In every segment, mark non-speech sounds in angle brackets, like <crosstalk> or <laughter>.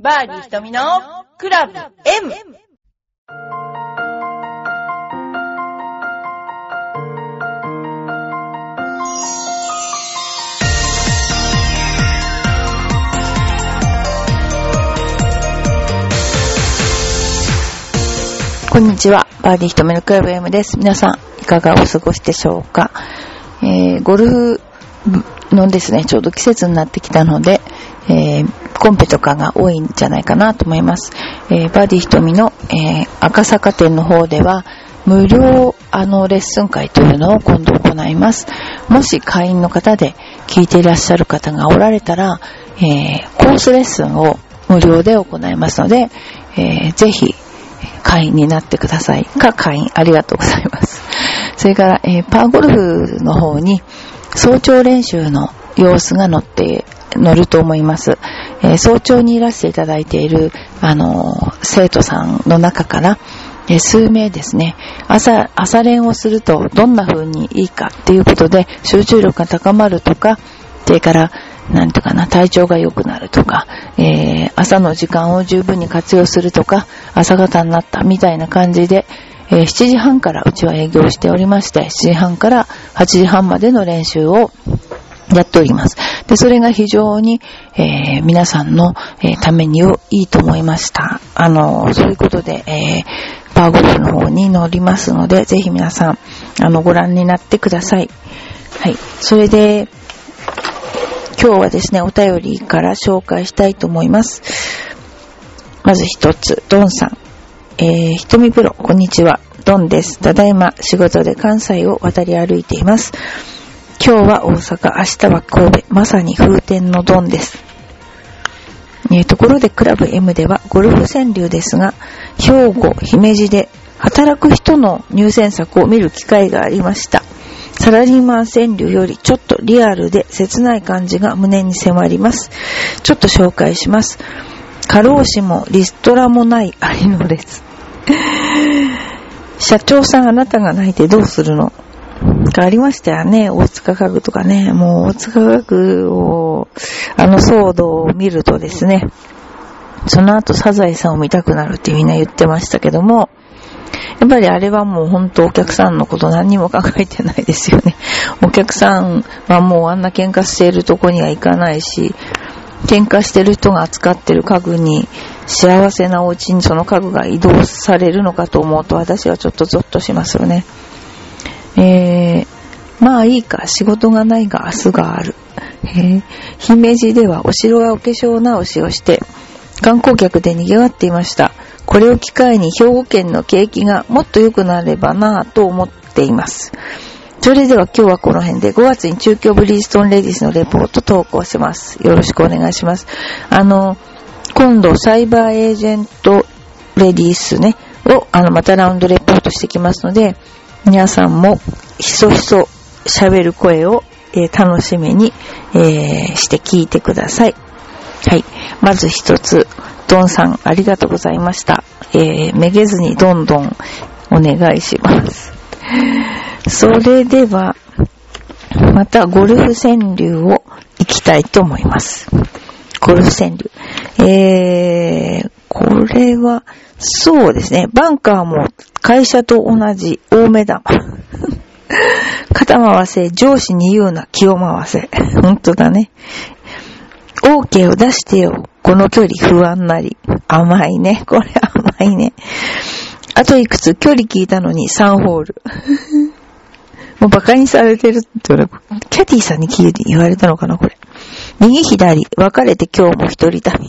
バーディー瞳のクラブ M! こんにちは。バーディー瞳のクラブ M です。皆さん、いかがお過ごしでしょうか？えー、ゴルフのですね、ちょうど季節になってきたので、えー、コンペとかが多いんじゃないかなと思います。えー、バディー瞳の、えー、赤坂店の方では、無料あのレッスン会というのを今度行います。もし会員の方で聞いていらっしゃる方がおられたら、えー、コースレッスンを無料で行いますので、えー、ぜひ会員になってください。か、会員ありがとうございます。それから、えー、パーゴルフの方に早朝練習の様子が載って、載ると思います。えー、早朝にいらしていただいている、あのー、生徒さんの中から、えー、数名ですね、朝、朝練をするとどんな風にいいかっていうことで集中力が高まるとか、それから、なんとかな、体調が良くなるとか、えー、朝の時間を十分に活用するとか、朝方になったみたいな感じで、えー、7時半からうちは営業しておりまして、7時半から8時半までの練習をやっております。で、それが非常に、えー、皆さんの、えー、ためにをいいと思いました。あの、そういうことで、えー、パーゴルフの方に乗りますので、ぜひ皆さん、あの、ご覧になってください。はい。それで、今日はですね、お便りから紹介したいと思います。まず一つ、ドンさん。えー、ひとみプロ、こんにちは。ドンです。ただいま仕事で関西を渡り歩いています。今日は大阪、明日は神戸、まさに風天のドンです。えー、ところでクラブ M ではゴルフ川柳ですが、兵庫、姫路で働く人の入選作を見る機会がありました。サラリーマン川柳よりちょっとリアルで切ない感じが胸に迫ります。ちょっと紹介します。過労死もリストラもないありの列。社長さんあなたが泣いてどうするの？がありましたよね。大塚家具とかね。もう大塚家具を、あの騒動を見るとですね、その後サザエさんを見たくなるってみんな言ってましたけども、やっぱりあれはもう本当お客さんのこと何にも考えてないですよね。<laughs> お客さんはもうあんな喧嘩しているとこには行かないし、喧嘩してる人が扱ってる家具に幸せなお家にその家具が移動されるのかと思うと私はちょっとゾッとしますよね。えー、まあいいか、仕事がないが明日がある。え、姫路ではお城がお化粧直しをして観光客で賑わっていました。これを機会に兵庫県の景気がもっと良くなればなぁと思っています。それでは今日はこの辺で5月に中京ブリーストンレディスのレポート投稿します。よろしくお願いします。あの、今度サイバーエージェントレディースね、をあのまたラウンドレポートしてきますので、皆さんもひそひそ喋る声を、えー、楽しみに、えー、して聞いてください。はい。まず一つ、ドンさんありがとうございました。えー、めげずにどんどんお願いします。それでは、またゴルフ川柳を行きたいと思います。ゴルフ川柳。えー、これは、そうですね。バンカーも会社と同じ大目玉。<laughs> 肩回せ、上司に言うな、気を回せ。本当だね。OK を出してよ。この距離不安なり。甘いね。これ甘いね。あといくつ距離聞いたのに3ホール。<laughs> もう馬鹿にされてるって俺、キャティさんに聞いて言われたのかな、これ。右左、別れて今日も一人旅。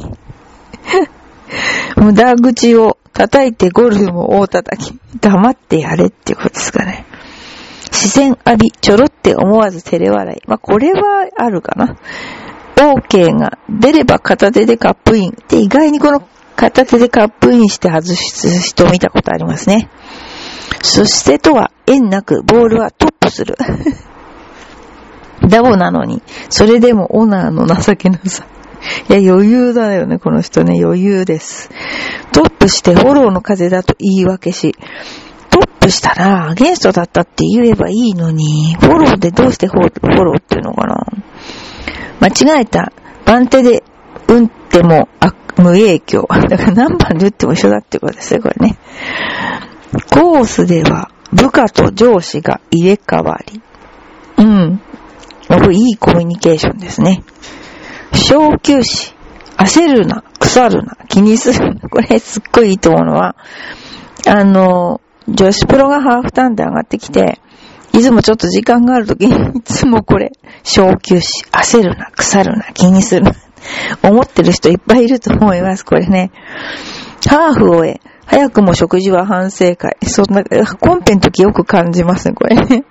無駄口を叩いてゴルフも大叩き。黙ってやれってことですかね。視線浴び、ちょろって思わず照れ笑い。まあ、これはあるかな。OK が出れば片手でカップイン。で、意外にこの片手でカップインして外す人見たことありますね。そしてとは縁なくボールはトップする。<laughs> ダボなのに、それでもオナーの情けなさ。いや、余裕だよね、この人ね、余裕です。トップしてフォローの風だと言い訳し、トップしたらアゲンストだったって言えばいいのに、フォローでどうしてフォローっていうのかな間違えた。番手で、うんっても、あ、無影響。だから何番で打っても一緒だってことですね、これね。コースでは部下と上司が入れ替わり。うん。これいいコミュニケーションですね。小休止。焦るな、腐るな、気にするな。<laughs> これすっごいいいと思うのは、あの、女子プロがハーフターンで上がってきて、いつもちょっと時間があるときに、いつもこれ、小休止、焦るな、腐るな、気にするな。思ってる人いっぱいいると思います、これね。ハーフを終え、早くも食事は反省会。そんな、コンペの時よく感じますね、これね。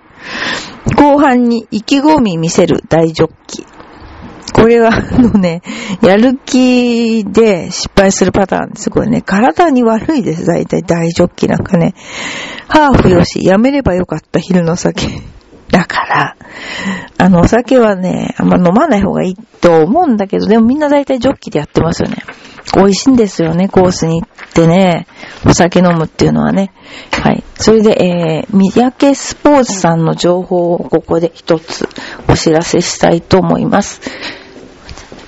後半に意気込み見せる大ジョッキ。これは、あのね、やる気で失敗するパターンです。これね、体に悪いです。大体大ジョッキなんかね。ハーフよし、やめればよかった昼の酒。だから、あの、お酒はね、あんま飲まない方がいいと思うんだけど、でもみんな大体ジョッキでやってますよね。美味しいんですよね、コースに行ってね。お酒飲むっていうのはね。はい。それで、えー、三宅スポーツさんの情報をここで一つお知らせしたいと思います。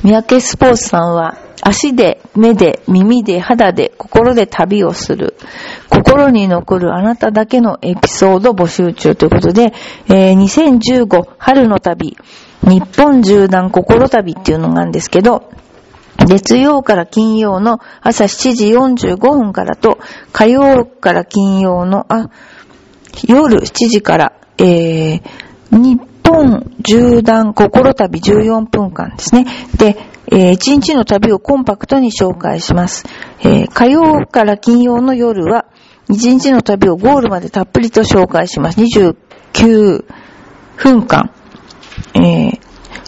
三宅スポーツさんは、足で、目で、耳で、肌で、心で旅をする。心に残るあなただけのエピソード募集中ということで、えー、2015春の旅、日本縦断心旅っていうのがあるんですけど、月曜から金曜の朝7時45分からと、火曜から金曜の、あ、夜7時から、えー、日本縦断心旅14分間ですね。で、えー、1日の旅をコンパクトに紹介します。えー、火曜から金曜の夜は、1日の旅をゴールまでたっぷりと紹介します。29分間。えー、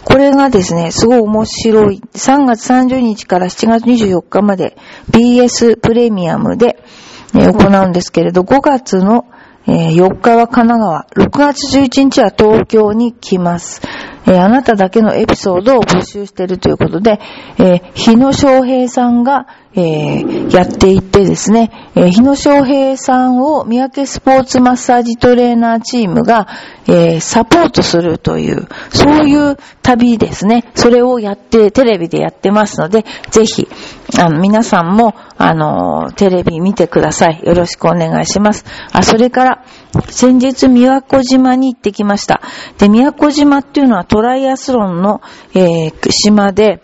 これがですね、すごい面白い。3月30日から7月24日まで BS プレミアムで、えー、行うんですけれど、5月のえー、4日は神奈川、6月11日は東京に来ます。えー、あなただけのエピソードを募集しているということで、えー、日野翔平さんが、えー、やっていってですね、えー、日野翔平さんを三宅スポーツマッサージトレーナーチームが、えー、サポートするという、そういう旅ですね。それをやって、テレビでやってますので、ぜひ、あの、皆さんも、あの、テレビ見てください。よろしくお願いします。あ、それから、先日、宮古島に行ってきました。で、宮古島っていうのはトライアスロンの、えー、島で、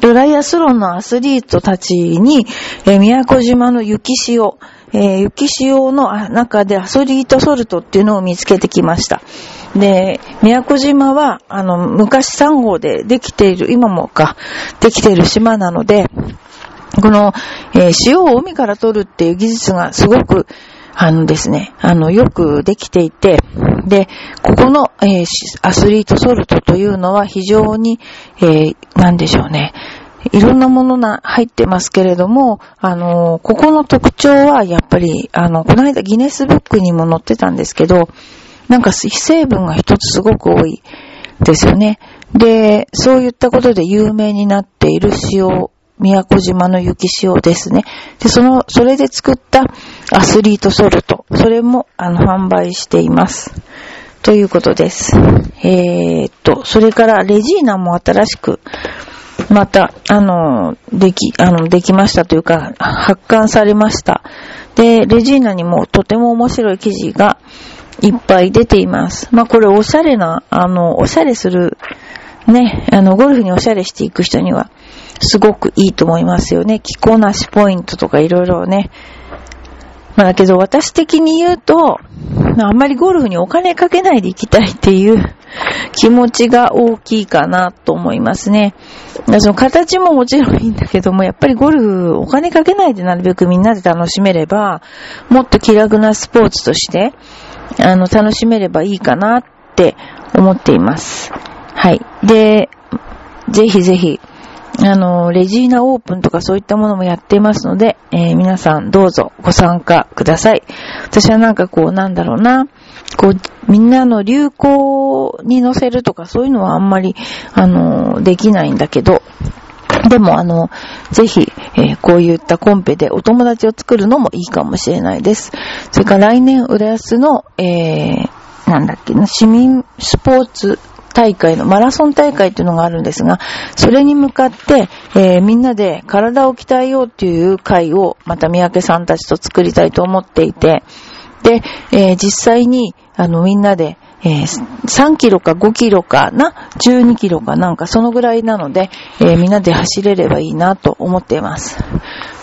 トライアスロンのアスリートたちに、えー、宮古島の雪潮、えー、雪潮の中でアスリートソルトっていうのを見つけてきました。で、宮古島は、あの、昔サンゴでできている、今もか、できている島なので、この、えー、塩を海から取るっていう技術がすごく、あのですね、あの、よくできていて、で、ここの、えー、アスリートソルトというのは非常に、えー、なんでしょうね、いろんなものが入ってますけれども、あの、ここの特徴はやっぱり、あの、この間ギネスブックにも載ってたんですけど、なんか非成分が一つすごく多いですよね。で、そういったことで有名になっている塩宮古島の雪塩ですね。で、その、それで作ったアスリートソルト。それも、あの、販売しています。ということです。えー、っと、それからレジーナも新しく、また、あの、でき、あの、できましたというか、発刊されました。で、レジーナにもとても面白い記事がいっぱい出ています。まあ、これおしゃれな、あの、おしゃれする、ね、あの、ゴルフにおしゃれしていく人には、すごくいいと思いますよね。着こなしポイントとかいろいろね。まあだけど私的に言うと、あんまりゴルフにお金かけないで行きたいっていう <laughs> 気持ちが大きいかなと思いますね。その形ももちろんいいんだけども、やっぱりゴルフお金かけないでなるべくみんなで楽しめれば、もっと気楽なスポーツとして、あの、楽しめればいいかなって思っています。はい。で、ぜひぜひ、あの、レジーナオープンとかそういったものもやっていますので、えー、皆さんどうぞご参加ください。私はなんかこう、なんだろうな、こう、みんなの流行に乗せるとかそういうのはあんまり、あの、できないんだけど、でもあの、ぜひ、えー、こういったコンペでお友達を作るのもいいかもしれないです。それから来年、浦安の、えー、なんだっけな、市民スポーツ大会の、マラソン大会っていうのがあるんですが、それに向かって、えー、みんなで体を鍛えようっていう会を、また三宅さんたちと作りたいと思っていて、で、えー、実際に、あの、みんなで、えー、3キロか5キロかな、12キロかなんかそのぐらいなので、えー、みんなで走れればいいなと思っています。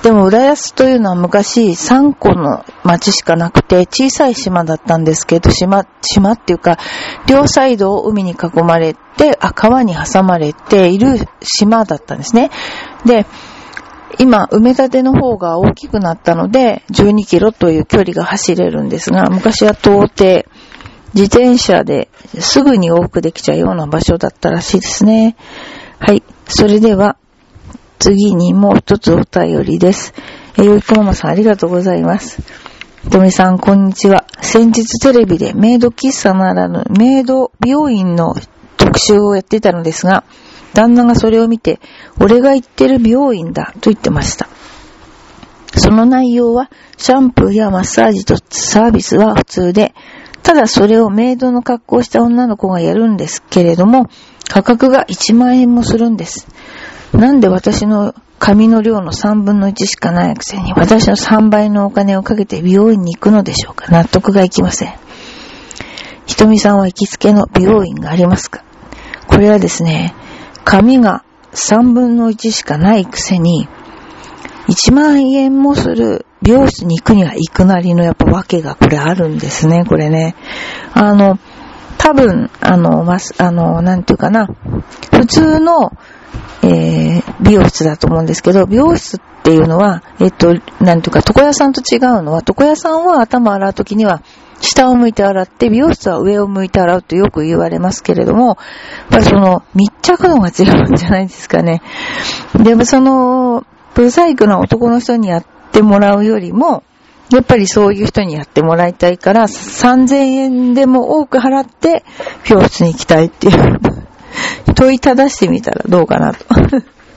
でも浦安というのは昔3個の町しかなくて小さい島だったんですけど、島、島っていうか、両サイドを海に囲まれて、あ、川に挟まれている島だったんですね。で、今、埋め立ての方が大きくなったので、12キロという距離が走れるんですが、昔は到底、自転車ですぐに往復できちゃうような場所だったらしいですね。はい。それでは、次にもう一つお便りです。えよいこママさんありがとうございます。とみさん、こんにちは。先日テレビでメイド喫茶ならぬメイド美容院の特集をやっていたのですが、旦那がそれを見て、俺が行ってる美容院だと言ってました。その内容は、シャンプーやマッサージとサービスは普通で、ただそれをメイドの格好をした女の子がやるんですけれども、価格が1万円もするんです。なんで私の髪の量の3分の1しかないくせに、私の3倍のお金をかけて美容院に行くのでしょうか納得がいきません。ひとみさんは行きつけの美容院がありますか？これはですね、髪が3分の1しかないくせに、1万円もする美容室に行くには行くなりのやっぱ訳がこれあるんですね、これね。あの、多分、あの、ま、あの、なんていうかな、普通の、えー、美容室だと思うんですけど、美容室っていうのは、えっと、なんていうか、床屋さんと違うのは、床屋さんは頭洗うときには、下を向いて洗って、美容室は上を向いて洗うとよく言われますけれども、やっぱりその密着度が違うんじゃないですかね。でもその、ブサイクな男の人にやってもらうよりも、やっぱりそういう人にやってもらいたいから、3000円でも多く払って、美容室に行きたいっていう問いただしてみたらどうかなと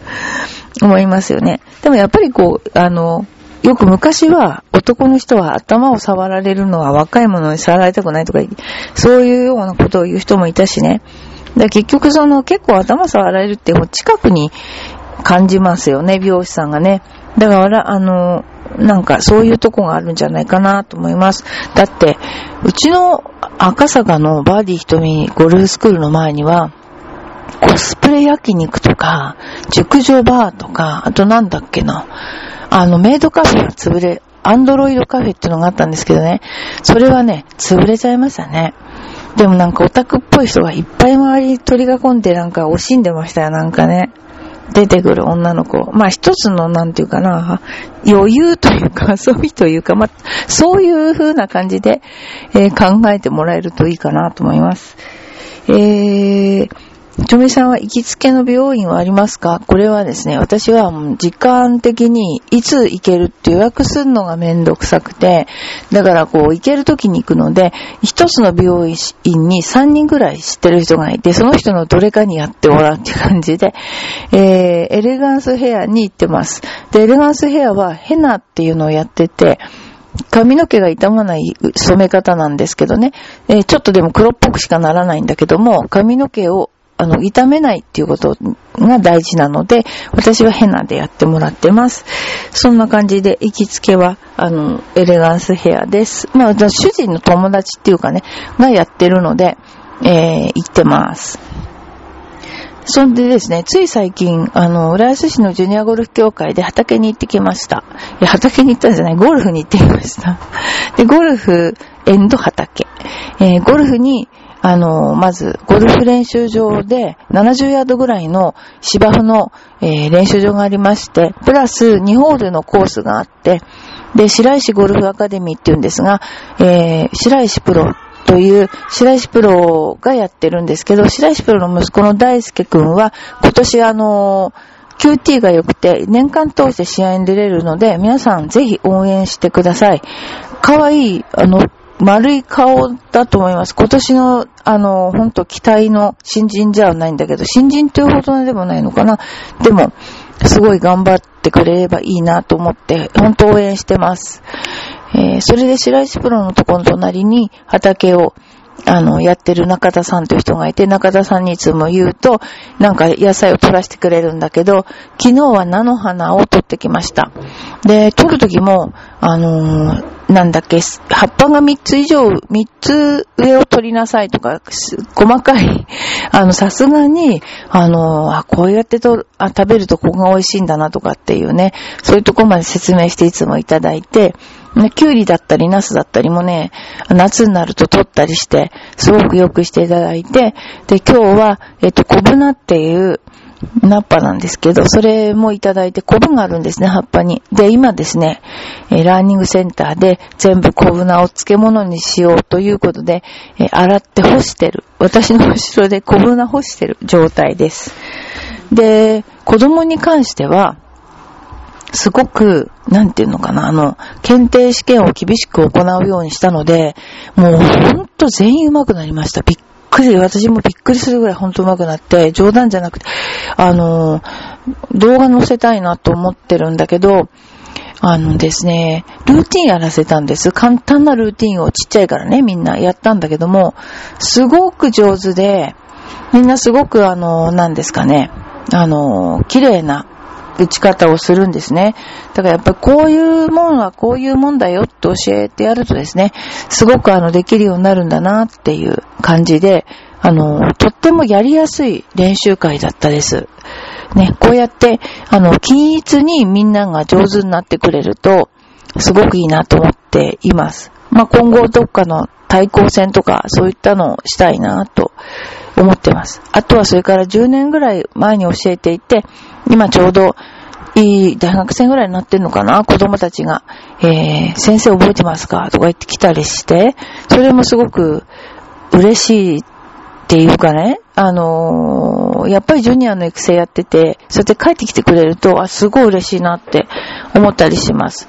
<laughs> 思いますよね。でもやっぱりこう、あの、よく昔は男の人は頭を触られるのは若い者に触られたくないとか、そういうようなことを言う人もいたしね。だ結局その結構頭触られるってもう近くに感じますよね、美容師さんがね。だから、あの、なんかそういうとこがあるんじゃないかなと思います。だって、うちの赤坂のバーディー瞳ゴルフスクールの前には、コスプレ焼肉とか、熟女バーとか、あとなんだっけな、あの、メイドカフェが潰れ、アンドロイドカフェっていうのがあったんですけどね、それはね、潰れちゃいましたね。でもなんかオタクっぽい人がいっぱい周り取り囲んでなんか惜しんでましたよ、なんかね。出てくる女の子。まあ一つのなんていうかな、余裕というか <laughs> 遊びというか、まあそういう風な感じで、えー、考えてもらえるといいかなと思います。えー、ちょめさんは行きつけの美容院はありますか？これはですね、私は時間的にいつ行けるって予約するのがめんどくさくて、だからこう行ける時に行くので、一つの美容院に3人ぐらい知ってる人がいて、その人のどれかにやってもらうっていう感じで、えー、エレガンスヘアに行ってます。で、エレガンスヘアはヘナっていうのをやってて、髪の毛が傷まない染め方なんですけどね、えー、ちょっとでも黒っぽくしかならないんだけども、髪の毛をあの、痛めないっていうことが大事なので、私はヘナでやってもらってます。そんな感じで、行きつけは、あの、エレガンスヘアです。まあ、主人の友達っていうかね、がやってるので、えー、行ってます。そんでですね、つい最近、あの、浦安市のジュニアゴルフ協会で畑に行ってきました。いや、畑に行ったんじゃない、ゴルフに行ってきました。で、ゴルフ、エンド畑。えー、ゴルフに、あの、まず、ゴルフ練習場で70ヤードぐらいの芝生の、えー、練習場がありまして、プラス2ホールのコースがあって、で、白石ゴルフアカデミーって言うんですが、えー、白石プロという白石プロがやってるんですけど、白石プロの息子の大輔くんは、今年あの QT が良くて、年間通して試合に出れるので、皆さんぜひ応援してください。かわいい、あの、丸い顔だと思います。今年の、あの、ほんと期待の新人じゃないんだけど、新人というほどでもないのかな。でも、すごい頑張ってくれればいいなと思って、ほんと応援してます。えー、それで白石プロのところの隣に畑を、あの、やってる中田さんという人がいて、中田さんにいつも言うと、なんか野菜を取らせてくれるんだけど、昨日は菜の花を取ってきました。で、取るときも、あのーなんだっけ、葉っぱが3つ以上、3つ上を取りなさいとか、細かい、<laughs> あの、さすがに、あの、あ、こうやってとあ食べるとここが美味しいんだなとかっていうね、そういうとこまで説明していつもいただいて、ね、キュウリだったり、ナスだったりもね、夏になると取ったりして、すごくよくしていただいて、で、今日は、えっと、コブナっていう、ナッパなんですけど、それもいただいて、コブがあるんですね、葉っぱに。で、今ですね、えラーニングセンターで全部コブナを漬物にしようということで、え洗って干してる。私の後ろでコブナ干してる状態です。で、子供に関しては、すごく、なんていうのかな、あの、検定試験を厳しく行うようにしたので、もうほんと全員上手くなりました。びっくり、私もびっくりするぐらいほんと上手くなって、冗談じゃなくて、あの、動画載せたいなと思ってるんだけど、あのですね、ルーティンやらせたんです。簡単なルーティンをちっちゃいからね、みんなやったんだけども、すごく上手で、みんなすごくあの、なんですかね、あの、綺麗な打ち方をするんですね。だからやっぱりこういうもんはこういうもんだよって教えてやるとですね、すごくあのできるようになるんだなっていう感じで、あの、とってもやりやすい練習会だったです。ね、こうやって、あの、均一にみんなが上手になってくれると、すごくいいなと思っています。まあ、今後どっかの対抗戦とかそういったのをしたいなと思ってます。あとはそれから10年ぐらい前に教えていて、今ちょうどいい大学生ぐらいになってんのかな？子供たちが、えー、先生覚えてますか？とか言ってきたりして、それもすごく嬉しいっていうかね、あのー、やっぱりジュニアの育成やってて、そうやって帰ってきてくれると、あ、すごい嬉しいなって思ったりします。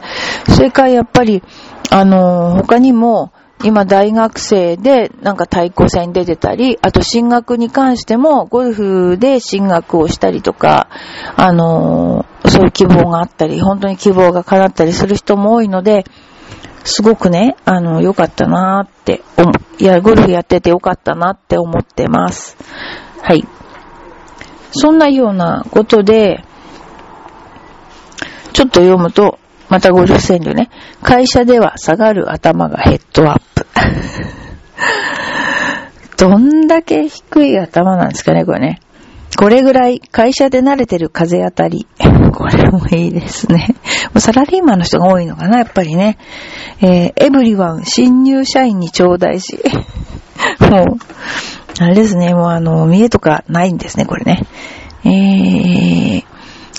それからやっぱり、あのー、他にも、今大学生でなんか対抗戦に出てたり、あと進学に関してもゴルフで進学をしたりとか、あのー、そういう希望があったり、本当に希望が叶ったりする人も多いので、すごくね、あの、良かったなーって、いや、ゴルフやってて良かったなって思ってます。はい。そんなようなことで、ちょっと読むと、また50線でね。会社では下がる頭がヘッドアップ。<laughs> どんだけ低い頭なんですかね、これね。これぐらい会社で慣れてる風当たり。これもいいですね。サラリーマンの人が多いのかな、やっぱりね。えー、エブリワン、新入社員に頂戴し。<laughs> もう、あれですね、もうあの、見えとかないんですね、これね。えー、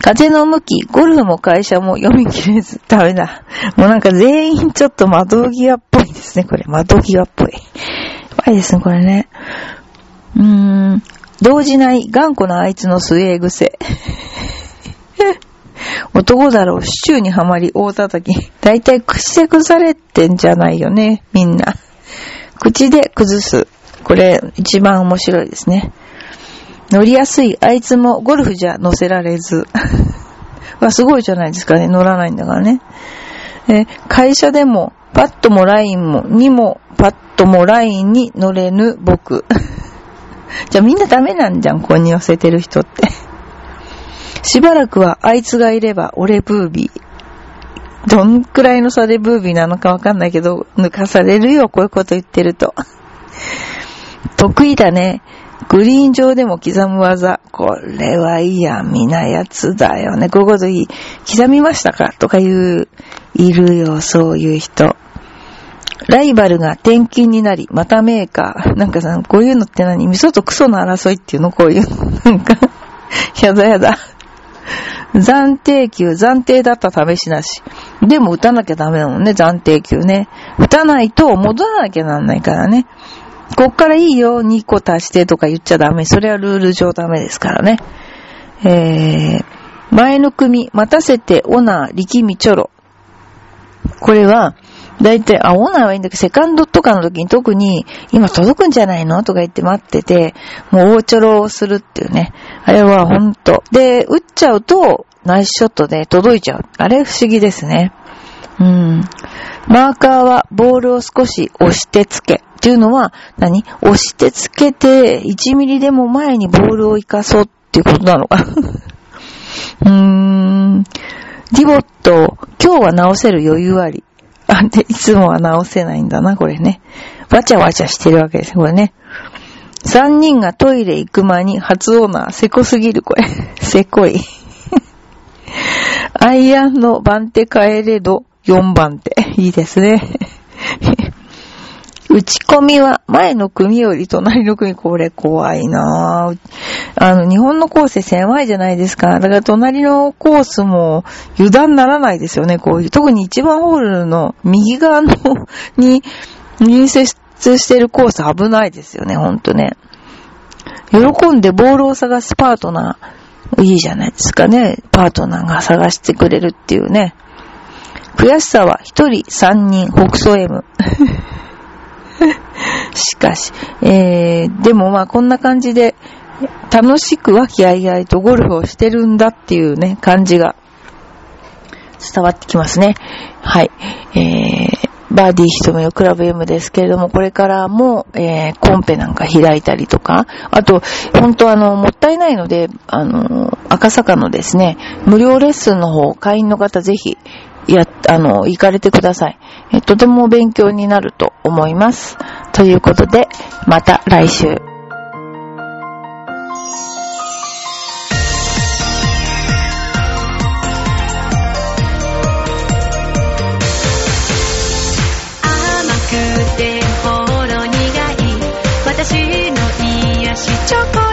風の向き、ゴルフも会社も読み切れず、ダメだ。もうなんか全員ちょっと窓際っぽいですね、これ。窓際っぽい。やばいですね、これね。うーん、動じない頑固なあいつの末癖。<laughs> 男だろう、シチューにはまり大叩き。だいたい口で崩されてんじゃないよね、みんな。口で崩す。これ、一番面白いですね。乗りやすい、あいつもゴルフじゃ乗せられず。<laughs> わ、すごいじゃないですかね。乗らないんだからね。え、会社でも、パッともラインも、にも、パッともラインに乗れぬ僕。<laughs> じゃあみんなダメなんじゃん、ここに寄せてる人って。<laughs> しばらくはあいつがいれば俺ブービー。どんくらいの差でブービーなのかわかんないけど、抜かされるよ、こういうこと言ってると。得意だね。グリーン上でも刻む技。これはいいや、みなやつだよね。こういうこといい。刻みましたか？とかいう、いるよ、そういう人。ライバルが転勤になり、またメーカー。なんかさ、こういうのって何？味噌とクソの争いっていうの？こういう。なんか、やだやだ。暫定球、暫定だった試しなし。でも打たなきゃダメだもんね、暫定球ね。打たないと戻らなきゃなんないからね。こっからいいよ、2個足してとか言っちゃダメ。それはルール上ダメですからね。えー、前の組、待たせて、オナー、力みちょろ。これは、だいたい、あ、オナーはいいんだけど、セカンドとかの時に特に、今届くんじゃないのとか言って待ってて、もう大ちょろをするっていうね。あれはほんと。で、打っちゃうと、ナイスショットで届いちゃう。あれ不思議ですね。うん。マーカーはボールを少し押してつけ。っていうのは何、押してつけて1ミリでも前にボールを生かそうっていうことなのか <laughs> うーん。ディボット、今日は直せる余裕あり。<laughs> あ、で、いつもは直せないんだな、これね。わちゃわちゃしてるわけです、これね。三人がトイレ行く前に初オーナー、せこすぎる、これ。<laughs> せこい。アイアンの番手変えれど、4番手。<laughs> いいですね。<laughs> 打ち込みは前の組より隣の組、これ怖いなぁ。あの、日本のコース狭いじゃないですか。だから隣のコースも油断ならないですよね、こういう。特に1番ホールの右側のに <laughs> 隣接してるコース危ないですよね、ほんとね。喜んでボールを探すパートナー、いいじゃないですかね。パートナーが探してくれるっていうね。悔しさは一人三人北総 M。<laughs> しかし、えー、でもまあこんな感じで楽しく和気あいあいとゴルフをしてるんだっていうね、感じが伝わってきますね。はい。えー、バーディー瞳のクラブ M ですけれども、これからも、えー、コンペなんか開いたりとか、あと、本当あの、もったいないので、あの、赤坂のですね、無料レッスンの方、会員の方ぜひ、や、あの、行かれてください。えとても勉強になると思います。ということで、また来週。チョコ